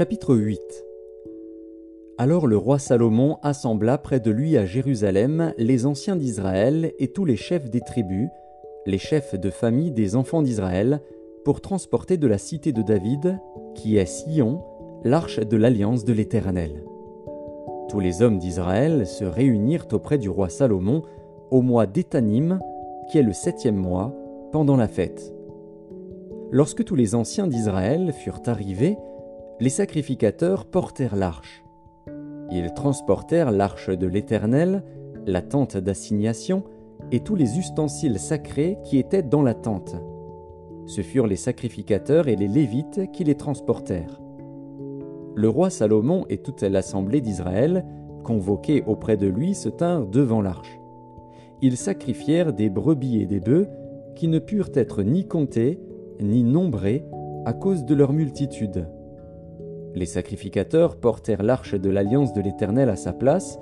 1 roi, chapitre 8 Alors le roi Salomon assembla près de lui à Jérusalem les anciens d'Israël et tous les chefs des tribus, les chefs de famille des enfants d'Israël, pour transporter de la cité de David, qui est Sion, l'arche de l'alliance de l'Éternel. Tous les hommes d'Israël se réunirent auprès du roi Salomon au mois d'Étanim, qui est le septième mois, pendant la fête. Lorsque tous les anciens d'Israël furent arrivés, les sacrificateurs portèrent l'arche. Ils transportèrent l'arche de l'Éternel, la tente d'assignation, et tous les ustensiles sacrés qui étaient dans la tente. Ce furent les sacrificateurs et les Lévites qui les transportèrent. Le roi Salomon et toute l'assemblée d'Israël, convoqués auprès de lui, se tinrent devant l'arche. Ils sacrifièrent des brebis et des bœufs qui ne purent être ni comptés, ni nombrés à cause de leur multitude. Les sacrificateurs portèrent l'arche de l'alliance de l'Éternel à sa place,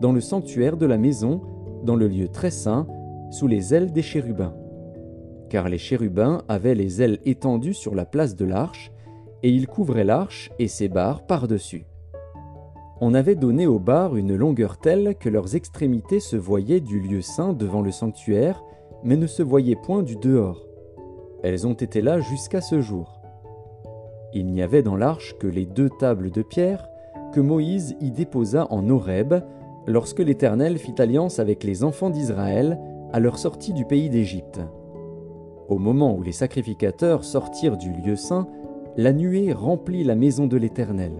dans le sanctuaire de la maison, dans le lieu très saint, sous les ailes des chérubins. Car les chérubins avaient les ailes étendues sur la place de l'arche, et ils couvraient l'arche et ses barres par-dessus. On avait donné aux barres une longueur telle que leurs extrémités se voyaient du lieu saint devant le sanctuaire, mais ne se voyaient point du dehors. Elles ont été là jusqu'à ce jour. Il n'y avait dans l'arche que les deux tables de pierre que Moïse y déposa en Horeb lorsque l'Éternel fit alliance avec les enfants d'Israël à leur sortie du pays d'Égypte. Au moment où les sacrificateurs sortirent du lieu saint, la nuée remplit la maison de l'Éternel.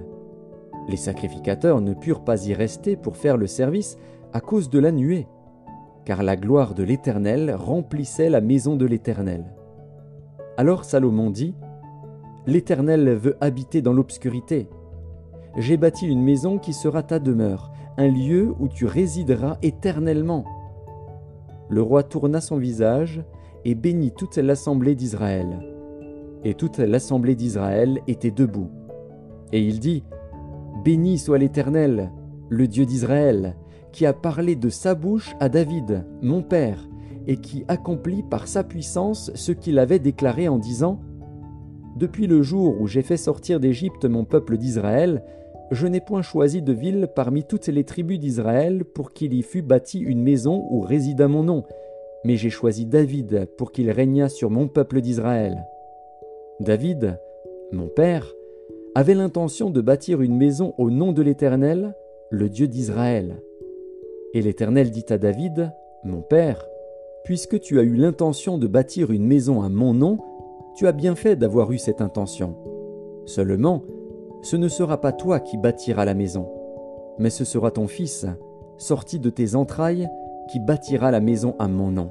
Les sacrificateurs ne purent pas y rester pour faire le service à cause de la nuée, car la gloire de l'Éternel remplissait la maison de l'Éternel. Alors Salomon dit, L'Éternel veut habiter dans l'obscurité. J'ai bâti une maison qui sera ta demeure, un lieu où tu résideras éternellement. Le roi tourna son visage et bénit toute l'assemblée d'Israël. Et toute l'assemblée d'Israël était debout. Et il dit, Béni soit l'Éternel, le Dieu d'Israël, qui a parlé de sa bouche à David, mon père, et qui accomplit par sa puissance ce qu'il avait déclaré en disant Depuis le jour où j'ai fait sortir d'Égypte mon peuple d'Israël, je n'ai point choisi de ville parmi toutes les tribus d'Israël pour qu'il y fût bâti une maison où résida mon nom, mais j'ai choisi David pour qu'il régnât sur mon peuple d'Israël. David, mon père, avait l'intention de bâtir une maison au nom de l'Éternel, le Dieu d'Israël. Et l'Éternel dit à David, mon père, Puisque tu as eu l'intention de bâtir une maison à mon nom, tu as bien fait d'avoir eu cette intention. Seulement, ce ne sera pas toi qui bâtiras la maison, mais ce sera ton fils, sorti de tes entrailles, qui bâtira la maison à mon nom.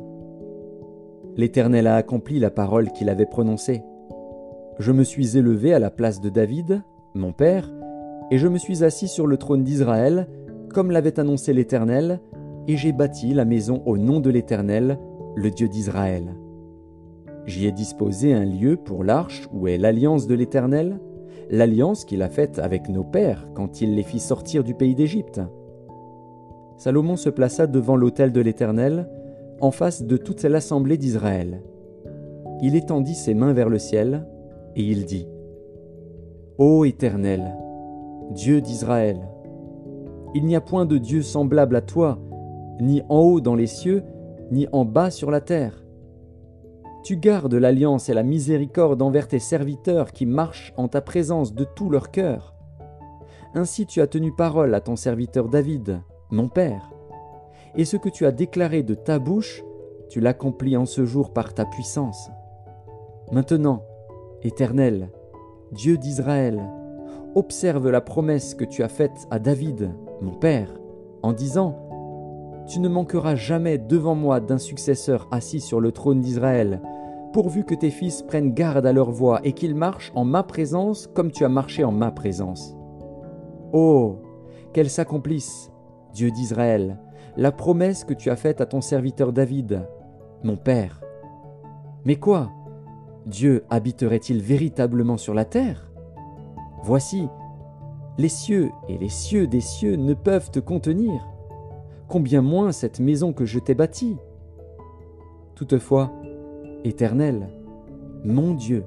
L'Éternel a accompli la parole qu'il avait prononcée. Je me suis élevé à la place de David, mon père, et je me suis assis sur le trône d'Israël, comme l'avait annoncé l'Éternel, et j'ai bâti la maison au nom de l'Éternel, le Dieu d'Israël. J'y ai disposé un lieu pour l'arche où est l'alliance de l'Éternel, l'alliance qu'il a faite avec nos pères quand il les fit sortir du pays d'Égypte. Salomon se plaça devant l'autel de l'Éternel, en face de toute l'assemblée d'Israël. Il étendit ses mains vers le ciel, et il dit, Ô Éternel, Dieu d'Israël, il n'y a point de Dieu semblable à toi, ni en haut dans les cieux, ni en bas sur la terre. Tu gardes l'alliance et la miséricorde envers tes serviteurs qui marchent en ta présence de tout leur cœur. Ainsi tu as tenu parole à ton serviteur David, mon Père. Et ce que tu as déclaré de ta bouche, tu l'accomplis en ce jour par ta puissance. Maintenant, Éternel, Dieu d'Israël, observe la promesse que tu as faite à David, mon Père, en disant, tu ne manqueras jamais devant moi d'un successeur assis sur le trône d'Israël, pourvu que tes fils prennent garde à leur voix et qu'ils marchent en ma présence comme tu as marché en ma présence. Oh, qu'elle s'accomplisse, Dieu d'Israël, la promesse que tu as faite à ton serviteur David, mon Père. Mais quoi Dieu habiterait-il véritablement sur la terre? Voici, les cieux et les cieux des cieux ne peuvent te contenir combien moins cette maison que je t'ai bâtie. Toutefois, Éternel, mon Dieu,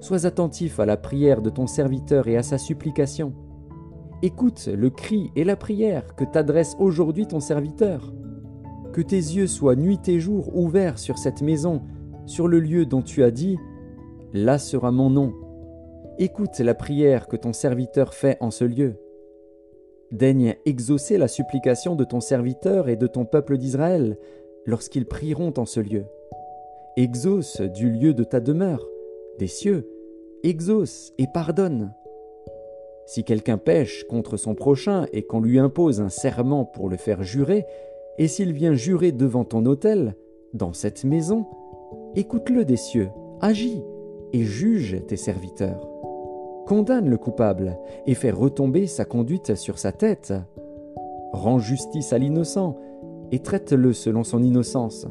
Sois attentif à la prière de ton serviteur et à sa supplication. Écoute le cri et la prière que t'adresse aujourd'hui ton serviteur. Que tes yeux soient nuit et jour ouverts sur cette maison, sur le lieu dont tu as dit Là sera mon nom. Écoute la prière que ton serviteur fait en ce lieu. Daigne exaucer la supplication de ton serviteur et de ton peuple d'Israël lorsqu'ils prieront en ce lieu. Exauce du lieu de ta demeure, des cieux, exauce et pardonne. Si quelqu'un pêche contre son prochain et qu'on lui impose un serment pour le faire jurer, et s'il vient jurer devant ton autel, dans cette maison, écoute-le des cieux, agis et juge tes serviteurs. Condamne le coupable et fais retomber sa conduite sur sa tête. Rends justice à l'innocent et traite-le selon son innocence.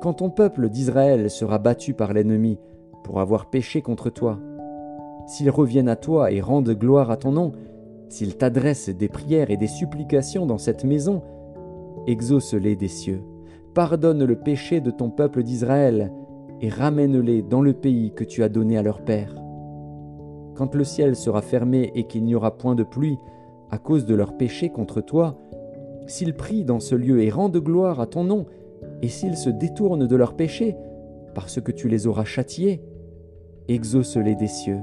Quand ton peuple d'Israël sera battu par l'ennemi pour avoir péché contre toi, s'ils reviennent à toi et rendent gloire à ton nom, s'ils t'adressent des prières et des supplications dans cette maison, exauce-les des cieux, pardonne le péché de ton peuple d'Israël, et ramène-les dans le pays que tu as donné à leur père. Quand le ciel sera fermé et qu'il n'y aura point de pluie, à cause de leur péché contre toi, s'ils prient dans ce lieu et rendent gloire à ton nom, et s'ils se détournent de leur péché, parce que tu les auras châtiés, exauce-les des cieux,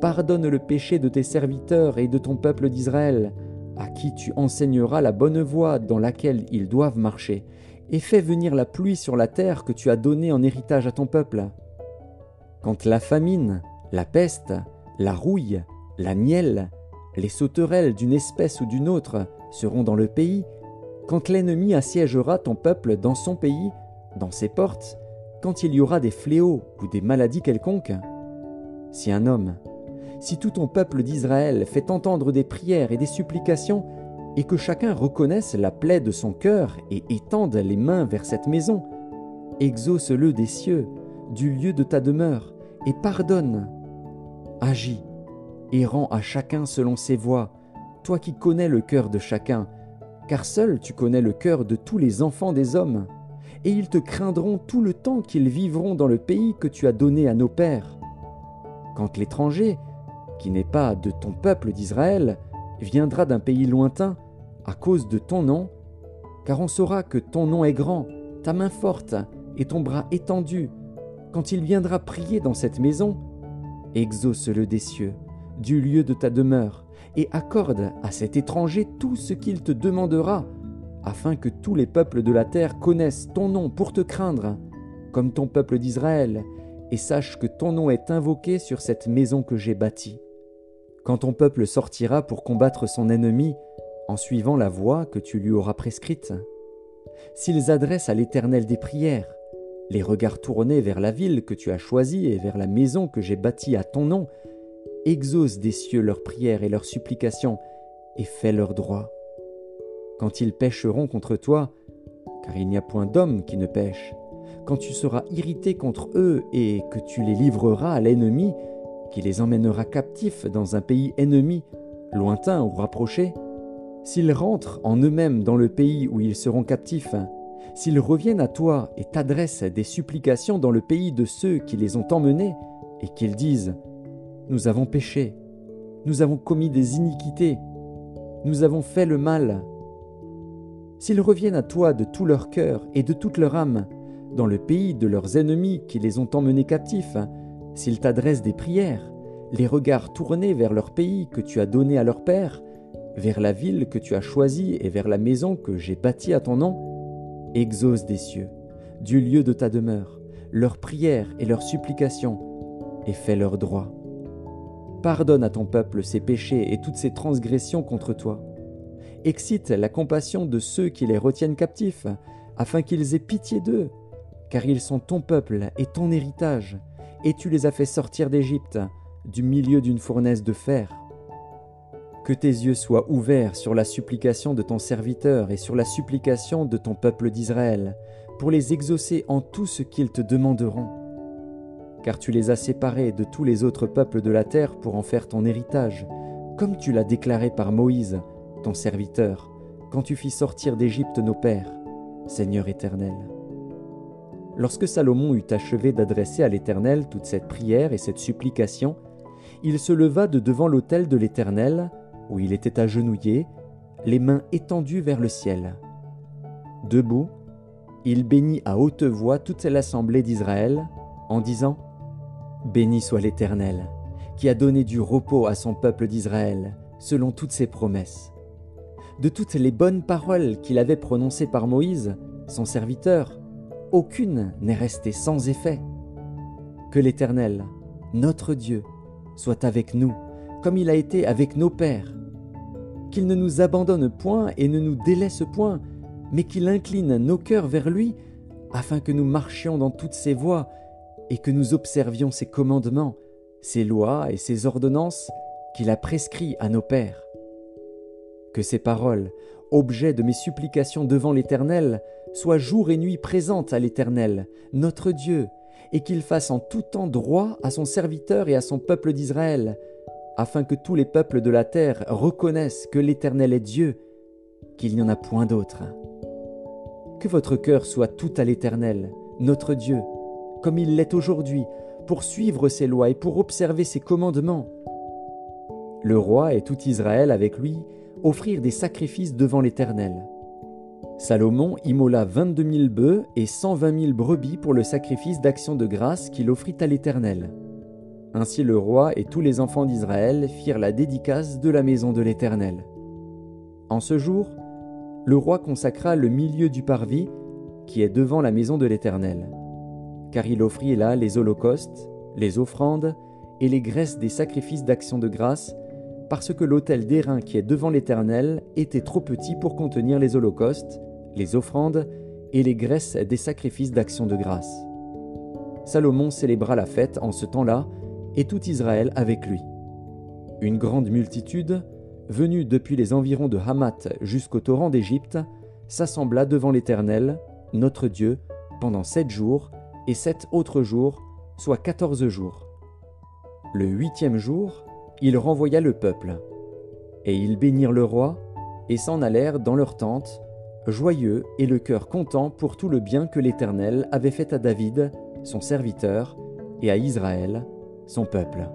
pardonne le péché de tes serviteurs et de ton peuple d'Israël, à qui tu enseigneras la bonne voie dans laquelle ils doivent marcher, et fais venir la pluie sur la terre que tu as donnée en héritage à ton peuple. Quand la famine, la peste, la rouille, la nielle, les sauterelles d'une espèce ou d'une autre seront dans le pays, quand l'ennemi assiégera ton peuple dans son pays, dans ses portes, quand il y aura des fléaux ou des maladies quelconques, si un homme, si tout ton peuple d'Israël fait entendre des prières et des supplications, et que chacun reconnaisse la plaie de son cœur et étende les mains vers cette maison, exauce-le des cieux, du lieu de ta demeure, et pardonne. Agis, et rends à chacun selon ses voies, toi qui connais le cœur de chacun, car seul tu connais le cœur de tous les enfants des hommes, et ils te craindront tout le temps qu'ils vivront dans le pays que tu as donné à nos pères. Quand l'étranger, qui n'est pas de ton peuple d'Israël, viendra d'un pays lointain, à cause de ton nom, car on saura que ton nom est grand, ta main forte et ton bras étendu, quand il viendra prier dans cette maison, exauce-le des cieux, du lieu de ta demeure, et accorde à cet étranger tout ce qu'il te demandera, afin que tous les peuples de la terre connaissent ton nom pour te craindre, comme ton peuple d'Israël, et sache que ton nom est invoqué sur cette maison que j'ai bâtie. Quand ton peuple sortira pour combattre son ennemi, en suivant la voie que tu lui auras prescrite, s'ils adressent à l'Éternel des prières, les regards tournés vers la ville que tu as choisie et vers la maison que j'ai bâtie à ton nom, exauce des cieux leurs prières et leurs supplications, et fais leur droit. Quand ils pécheront contre toi, car il n'y a point d'homme qui ne pêche, quand tu seras irrité contre eux et que tu les livreras à l'ennemi, qui les emmènera captifs dans un pays ennemi, lointain ou rapproché, s'ils rentrent en eux-mêmes dans le pays où ils seront captifs, s'ils reviennent à toi et t'adressent des supplications dans le pays de ceux qui les ont emmenés, et qu'ils disent nous avons péché, nous avons commis des iniquités, nous avons fait le mal. S'ils reviennent à toi de tout leur cœur et de toute leur âme, dans le pays de leurs ennemis qui les ont emmenés captifs, s'ils t'adressent des prières, les regards tournés vers leur pays que tu as donné à leur père, vers la ville que tu as choisie et vers la maison que j'ai bâtie à ton nom, exauce des cieux, du lieu de ta demeure, leurs prières et leurs supplications, et fais leur droit. Pardonne à ton peuple ses péchés et toutes ses transgressions contre toi. Excite la compassion de ceux qui les retiennent captifs, afin qu'ils aient pitié d'eux, car ils sont ton peuple et ton héritage, et tu les as fait sortir d'Égypte, du milieu d'une fournaise de fer. Que tes yeux soient ouverts sur la supplication de ton serviteur et sur la supplication de ton peuple d'Israël, pour les exaucer en tout ce qu'ils te demanderont car tu les as séparés de tous les autres peuples de la terre pour en faire ton héritage, comme tu l'as déclaré par Moïse, ton serviteur, quand tu fis sortir d'Égypte nos pères, Seigneur éternel. Lorsque Salomon eut achevé d'adresser à l'Éternel toute cette prière et cette supplication, il se leva de devant l'autel de l'Éternel, où il était agenouillé, les mains étendues vers le ciel. Debout, il bénit à haute voix toute l'assemblée d'Israël, en disant Béni soit l'Éternel, qui a donné du repos à son peuple d'Israël, selon toutes ses promesses. De toutes les bonnes paroles qu'il avait prononcées par Moïse, son serviteur, aucune n'est restée sans effet. Que l'Éternel, notre Dieu, soit avec nous, comme il a été avec nos pères. Qu'il ne nous abandonne point et ne nous délaisse point, mais qu'il incline nos cœurs vers lui, afin que nous marchions dans toutes ses voies, et que nous observions ses commandements, ses lois et ses ordonnances qu'il a prescrits à nos pères. Que ces paroles, objet de mes supplications devant l'Éternel, soient jour et nuit présentes à l'Éternel, notre Dieu, et qu'il fasse en tout temps droit à son serviteur et à son peuple d'Israël, afin que tous les peuples de la terre reconnaissent que l'Éternel est Dieu, qu'il n'y en a point d'autre. Que votre cœur soit tout à l'Éternel, notre Dieu, comme il l'est aujourd'hui, pour suivre ses lois et pour observer ses commandements. Le roi et tout Israël avec lui offrirent des sacrifices devant l'Éternel. Salomon immola vingt-deux mille bœufs et cent vingt mille brebis pour le sacrifice d'action de grâce qu'il offrit à l'Éternel. Ainsi le roi et tous les enfants d'Israël firent la dédicace de la maison de l'Éternel. En ce jour, le roi consacra le milieu du parvis qui est devant la maison de l'Éternel, car il offrit là les holocaustes, les offrandes et les graisses des sacrifices d'action de grâce parce que l'autel d'airain qui est devant l'Éternel était trop petit pour contenir les holocaustes, les offrandes et les graisses des sacrifices d'action de grâce. Salomon célébra la fête en ce temps-là, et tout Israël avec lui. Une grande multitude, venue depuis les environs de Hamath jusqu'au torrent d'Égypte, s'assembla devant l'Éternel, notre Dieu, pendant sept jours, et sept autres jours, soit quatorze jours. Le huitième jour, il renvoya le peuple. Et ils bénirent le roi, et s'en allèrent dans leur tente, joyeux et le cœur content pour tout le bien que l'Éternel avait fait à David, son serviteur, et à Israël, son peuple.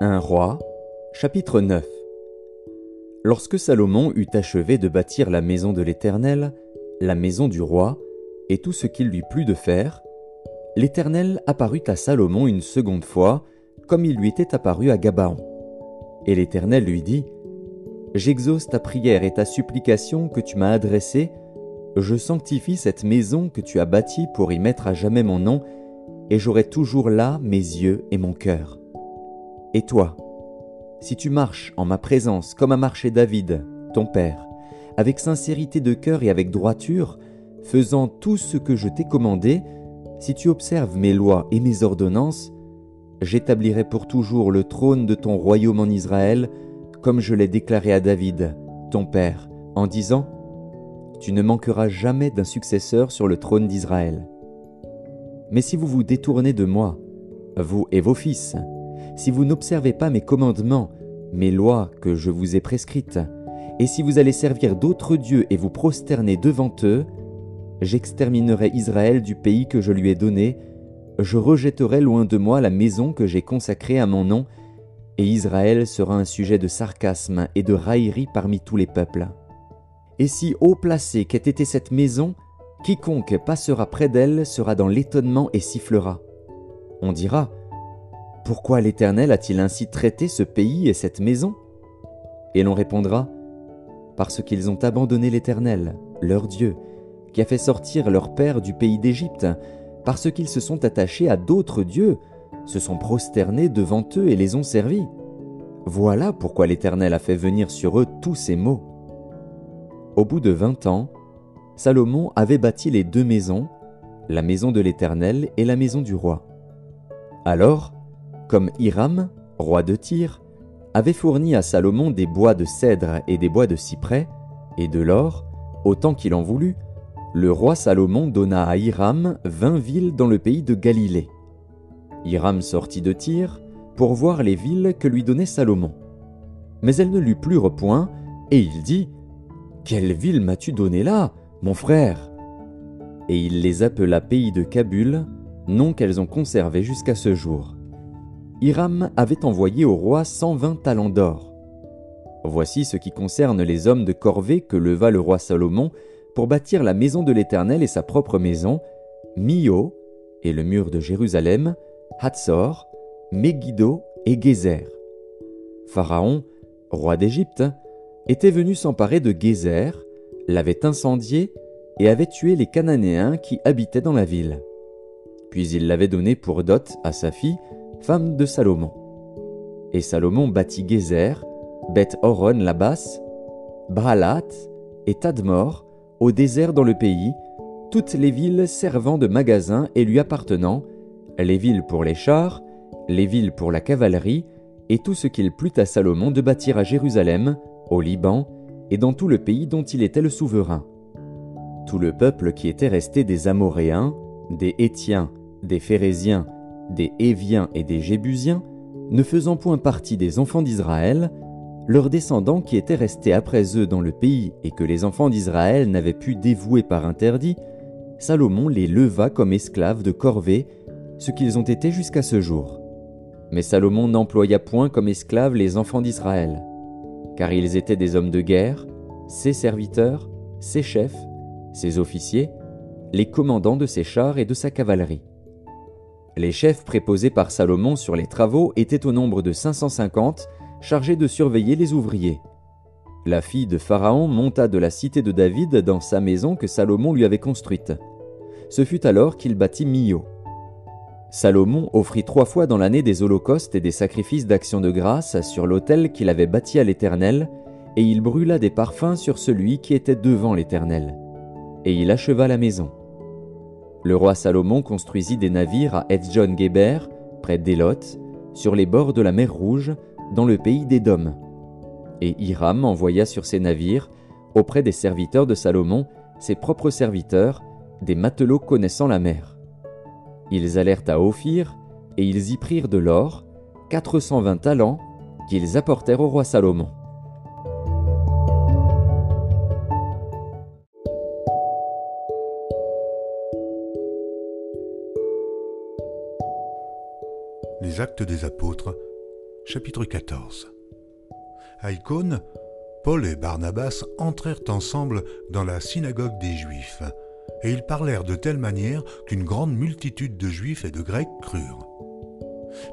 Un roi, chapitre 9 Lorsque Salomon eut achevé de bâtir la maison de l'Éternel, la maison du roi, et tout ce qu'il lui plut de faire, l'Éternel apparut à Salomon une seconde fois, comme il lui était apparu à Gabaon. Et l'Éternel lui dit, J'exauce ta prière et ta supplication que tu m'as adressée, je sanctifie cette maison que tu as bâtie pour y mettre à jamais mon nom, et j'aurai toujours là mes yeux et mon cœur. Et toi, si tu marches en ma présence comme a marché David, ton père, avec sincérité de cœur et avec droiture, faisant tout ce que je t'ai commandé, si tu observes mes lois et mes ordonnances, j'établirai pour toujours le trône de ton royaume en Israël, comme je l'ai déclaré à David, ton père, en disant, Tu ne manqueras jamais d'un successeur sur le trône d'Israël. Mais si vous vous détournez de moi, vous et vos fils, si vous n'observez pas mes commandements, mes lois que je vous ai prescrites, et si vous allez servir d'autres dieux et vous prosterner devant eux, j'exterminerai Israël du pays que je lui ai donné, je rejetterai loin de moi la maison que j'ai consacrée à mon nom, et Israël sera un sujet de sarcasme et de raillerie parmi tous les peuples. Et si haut placée qu'ait été cette maison, quiconque passera près d'elle sera dans l'étonnement et sifflera. On dira, Pourquoi l'Éternel a-t-il ainsi traité ce pays et cette maison? Et l'on répondra, parce qu'ils ont abandonné l'Éternel, leur Dieu, qui a fait sortir leur père du pays d'Égypte, parce qu'ils se sont attachés à d'autres dieux, se sont prosternés devant eux et les ont servis. Voilà pourquoi l'Éternel a fait venir sur eux tous ces maux. Au bout de vingt ans, Salomon avait bâti les deux maisons, la maison de l'Éternel et la maison du roi. Alors, comme Hiram, roi de Tyr, avait fourni à Salomon des bois de cèdre et des bois de cyprès, et de l'or, autant qu'il en voulut, le roi Salomon donna à Hiram vingt villes dans le pays de Galilée. Hiram sortit de Tyr pour voir les villes que lui donnait Salomon. mais elles ne lui plurent point, et il dit Quelle ville m'as-tu donnée là, mon frère? Et il les appela pays de Kabul, nom qu'elles ont conservé jusqu'à ce jour. Hiram avait envoyé au roi cent vingt talents d'or. Voici ce qui concerne les hommes de corvée que leva le roi Salomon pour bâtir la maison de l'Éternel et sa propre maison, Mio, et le mur de Jérusalem, Hatzor, Megiddo et Gézer. Pharaon, roi d'Égypte, était venu s'emparer de Gézer, l'avait incendié et avait tué les Cananéens qui habitaient dans la ville. Puis il l'avait donné pour dot à sa fille, femme de Salomon. Et Salomon bâtit Gézer, Beth Horon la basse, Baalat et Tadmor, au désert dans le pays, toutes les villes servant de magasins et lui appartenant, les villes pour les chars, les villes pour la cavalerie, et tout ce qu'il plut à Salomon de bâtir à Jérusalem, au Liban, et dans tout le pays dont il était le souverain. Tout le peuple qui était resté des Amoréens, des Hétiens, des Phérésiens, des Éviens et des Jébusiens, ne faisant point partie des enfants d'Israël, leurs descendants qui étaient restés après eux dans le pays et que les enfants d'Israël n'avaient pu dévouer par interdit, Salomon les leva comme esclaves de corvée, ce qu'ils ont été jusqu'à ce jour. Mais Salomon n'employa point comme esclaves les enfants d'Israël, car ils étaient des hommes de guerre, ses serviteurs, ses chefs, ses officiers, les commandants de ses chars et de sa cavalerie. Les chefs préposés par Salomon sur les travaux étaient au nombre de 550, chargés de surveiller les ouvriers. La fille de Pharaon monta de la cité de David dans sa maison que Salomon lui avait construite. Ce fut alors qu'il bâtit Mio. Salomon offrit trois fois dans l'année des holocaustes et des sacrifices d'action de grâce sur l'autel qu'il avait bâti à l'Éternel, et il brûla des parfums sur celui qui était devant l'Éternel. Et il acheva la maison. Le roi Salomon construisit des navires à Etzjon-Geber, près d'Elot, sur les bords de la mer Rouge, dans le pays d'Édom. Et Hiram envoya sur ces navires, auprès des serviteurs de Salomon, ses propres serviteurs, des matelots connaissant la mer. Ils allèrent à Ophir, et ils y prirent de l'or, 420 talents, qu'ils apportèrent au roi Salomon. Les actes des apôtres, chapitre 14. À Icône, Paul et Barnabas entrèrent ensemble dans la synagogue des Juifs, et ils parlèrent de telle manière qu'une grande multitude de Juifs et de Grecs crurent.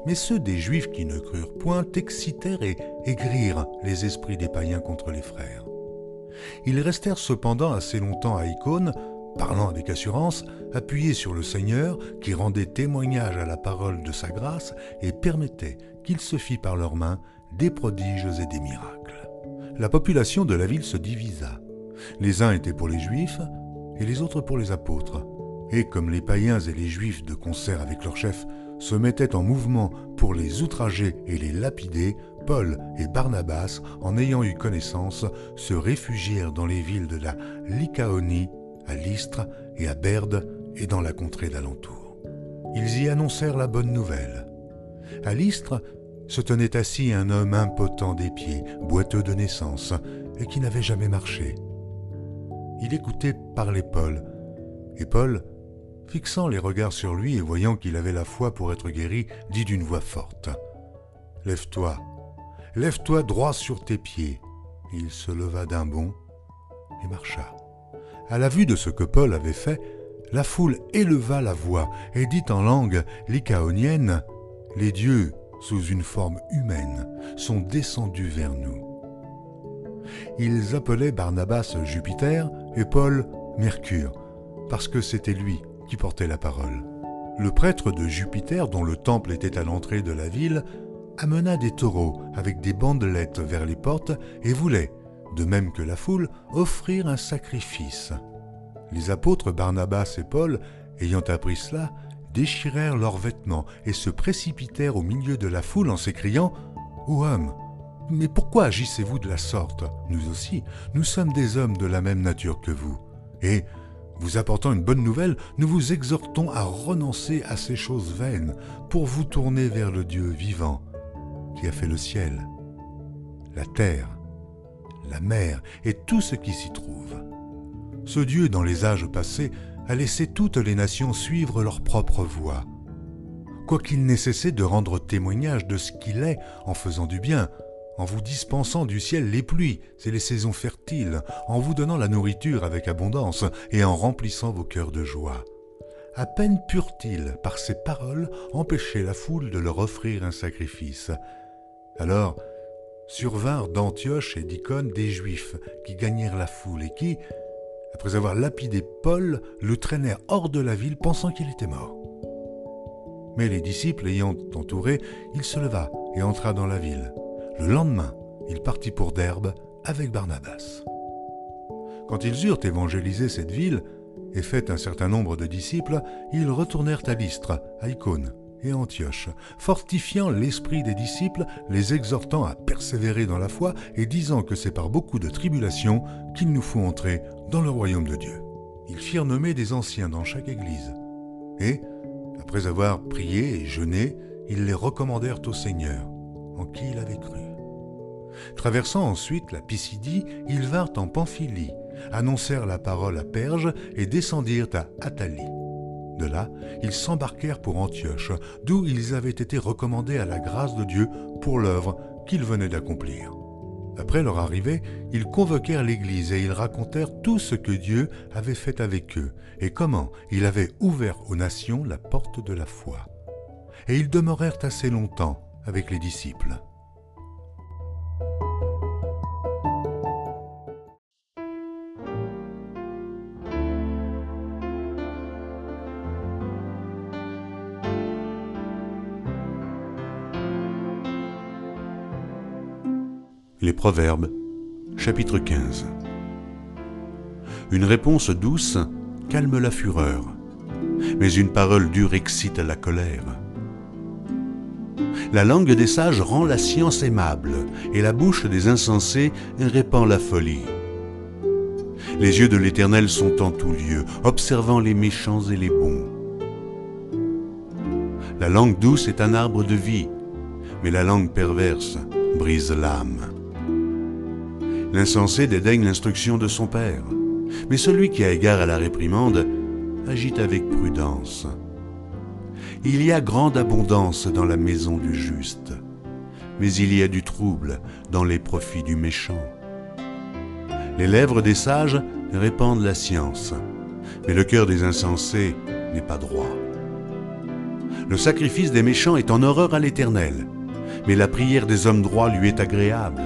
Mais ceux des Juifs qui ne crurent point excitèrent et aigrirent les esprits des païens contre les frères. Ils restèrent cependant assez longtemps à Icône, parlant avec assurance, appuyés sur le Seigneur qui rendait témoignage à la parole de sa grâce et permettait qu'il se fit par leurs mains des prodiges et des miracles. La population de la ville se divisa. Les uns étaient pour les Juifs et les autres pour les apôtres. Et comme les païens et les Juifs, de concert avec leur chef, se mettaient en mouvement pour les outrager et les lapider, Paul et Barnabas, en ayant eu connaissance, se réfugièrent dans les villes de la Lycaonie, à Lystre et à Berde et dans la contrée d'alentour. Ils y annoncèrent la bonne nouvelle. À Lystre se tenait assis un homme impotent des pieds, boiteux de naissance, et qui n'avait jamais marché. Il écoutait parler Paul, et Paul, fixant les regards sur lui et voyant qu'il avait la foi pour être guéri, dit d'une voix forte Lève-toi, lève-toi droit sur tes pieds. Il se leva d'un bond et marcha. À la vue de ce que Paul avait fait, la foule éleva la voix et dit en langue lycaonienne Les dieux, sous une forme humaine, sont descendus vers nous. Ils appelaient Barnabas Jupiter et Paul Mercure, parce que c'était lui qui portait la parole. Le prêtre de Jupiter, dont le temple était à l'entrée de la ville, amena des taureaux avec des bandelettes vers les portes et voulait, de même que la foule, offrir un sacrifice. Les apôtres Barnabas et Paul, ayant appris cela, déchirèrent leurs vêtements et se précipitèrent au milieu de la foule en s'écriant Ô mais pourquoi agissez-vous de la sorte Nous aussi, nous sommes des hommes de la même nature que vous. Et, vous apportant une bonne nouvelle, nous vous exhortons à renoncer à ces choses vaines pour vous tourner vers le Dieu vivant qui a fait le ciel, la terre, la mer et tout ce qui s'y trouve. Ce Dieu, dans les âges passés, a laissé toutes les nations suivre leur propre voie. Quoiqu'il cessé de rendre témoignage de ce qu'il est en faisant du bien, en vous dispensant du ciel les pluies et les saisons fertiles, en vous donnant la nourriture avec abondance et en remplissant vos cœurs de joie. À peine purent-ils, par ces paroles, empêcher la foule de leur offrir un sacrifice. Alors survinrent d'Antioche et d'Icône des Juifs qui gagnèrent la foule et qui, après avoir lapidé Paul, le traînèrent hors de la ville pensant qu'il était mort. Mais les disciples ayant entouré, il se leva et entra dans la ville. Le lendemain, il partit pour Derbe avec Barnabas. Quand ils eurent évangélisé cette ville et fait un certain nombre de disciples, ils retournèrent à Lystre, à Icône et Antioche, fortifiant l'esprit des disciples, les exhortant à persévérer dans la foi et disant que c'est par beaucoup de tribulations qu'il nous faut entrer dans le royaume de Dieu. Ils firent nommer des anciens dans chaque église. Et, après avoir prié et jeûné, ils les recommandèrent au Seigneur, en qui il avait cru. Traversant ensuite la Pisidie, ils vinrent en Pamphylie, annoncèrent la parole à Perge et descendirent à Athalie. De là, ils s'embarquèrent pour Antioche, d'où ils avaient été recommandés à la grâce de Dieu pour l'œuvre qu'ils venaient d'accomplir. Après leur arrivée, ils convoquèrent l'Église et ils racontèrent tout ce que Dieu avait fait avec eux et comment il avait ouvert aux nations la porte de la foi. Et ils demeurèrent assez longtemps avec les disciples. Les Proverbes, chapitre 15. Une réponse douce calme la fureur, mais une parole dure excite la colère. La langue des sages rend la science aimable, et la bouche des insensés répand la folie. Les yeux de l'Éternel sont en tout lieu, observant les méchants et les bons. La langue douce est un arbre de vie, mais la langue perverse brise l'âme. L'insensé dédaigne l'instruction de son père, mais celui qui a égard à la réprimande agit avec prudence. Il y a grande abondance dans la maison du juste, mais il y a du trouble dans les profits du méchant. Les lèvres des sages répandent la science, mais le cœur des insensés n'est pas droit. Le sacrifice des méchants est en horreur à l'Éternel, mais la prière des hommes droits lui est agréable.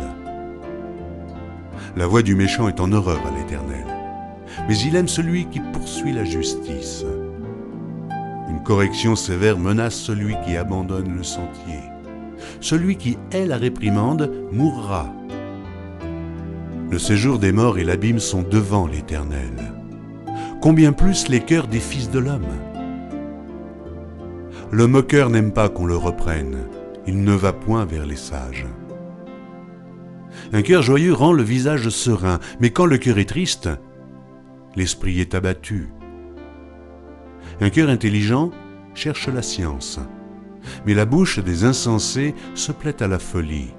La voix du méchant est en horreur à l'Éternel, mais il aime celui qui poursuit la justice. Correction sévère menace celui qui abandonne le sentier. Celui qui hait la réprimande mourra. Le séjour des morts et l'abîme sont devant l'Éternel. Combien plus les cœurs des fils de l'homme Le moqueur n'aime pas qu'on le reprenne, il ne va point vers les sages. Un cœur joyeux rend le visage serein, mais quand le cœur est triste, l'esprit est abattu. Un cœur intelligent cherche la science, mais la bouche des insensés se plaît à la folie.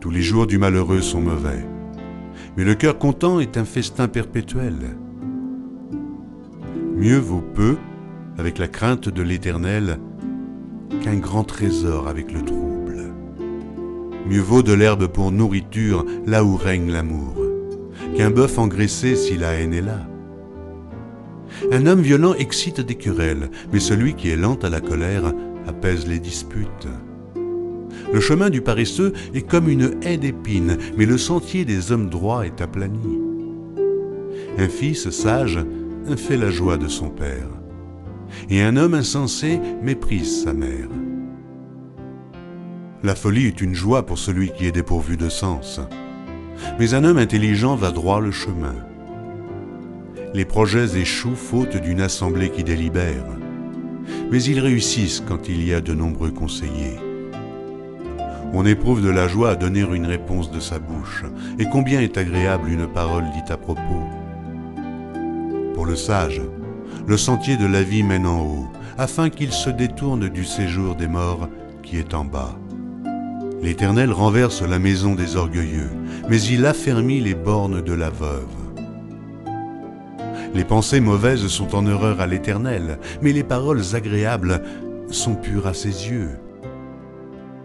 Tous les jours du malheureux sont mauvais, mais le cœur content est un festin perpétuel. Mieux vaut peu, avec la crainte de l'Éternel, qu'un grand trésor avec le trouble. Mieux vaut de l'herbe pour nourriture là où règne l'amour, qu'un bœuf engraissé si la haine est là. Un homme violent excite des querelles, mais celui qui est lent à la colère apaise les disputes. Le chemin du paresseux est comme une haie d'épines, mais le sentier des hommes droits est aplani. Un fils sage fait la joie de son père, et un homme insensé méprise sa mère. La folie est une joie pour celui qui est dépourvu de sens. Mais un homme intelligent va droit le chemin. Les projets échouent faute d'une assemblée qui délibère. Mais ils réussissent quand il y a de nombreux conseillers. On éprouve de la joie à donner une réponse de sa bouche, et combien est agréable une parole dite à propos. Pour le sage, le sentier de la vie mène en haut, afin qu'il se détourne du séjour des morts qui est en bas L'Éternel renverse la maison des orgueilleux, mais il affermit les bornes de la veuve. Les pensées mauvaises sont en horreur à l'Éternel, mais les paroles agréables sont pures à ses yeux.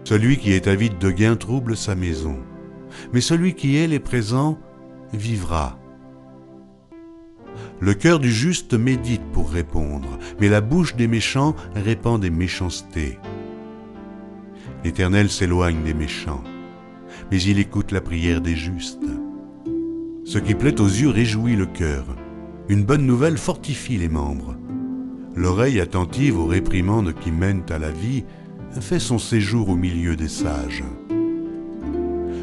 Celui qui est avide de gain trouble sa maison, mais celui qui est les présents vivra. Le cœur du juste médite pour répondre, mais la bouche des méchants répand des méchancetés. L'Éternel s'éloigne des méchants, mais il écoute la prière des justes. Ce qui plaît aux yeux réjouit le cœur. Une bonne nouvelle fortifie les membres. L'oreille attentive aux réprimandes qui mènent à la vie fait son séjour au milieu des sages.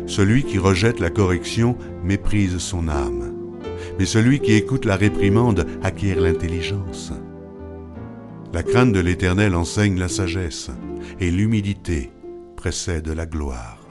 Celui qui rejette la correction méprise son âme, mais celui qui écoute la réprimande acquiert l'intelligence. La crainte de l'Éternel enseigne la sagesse, et l'humilité précède la gloire.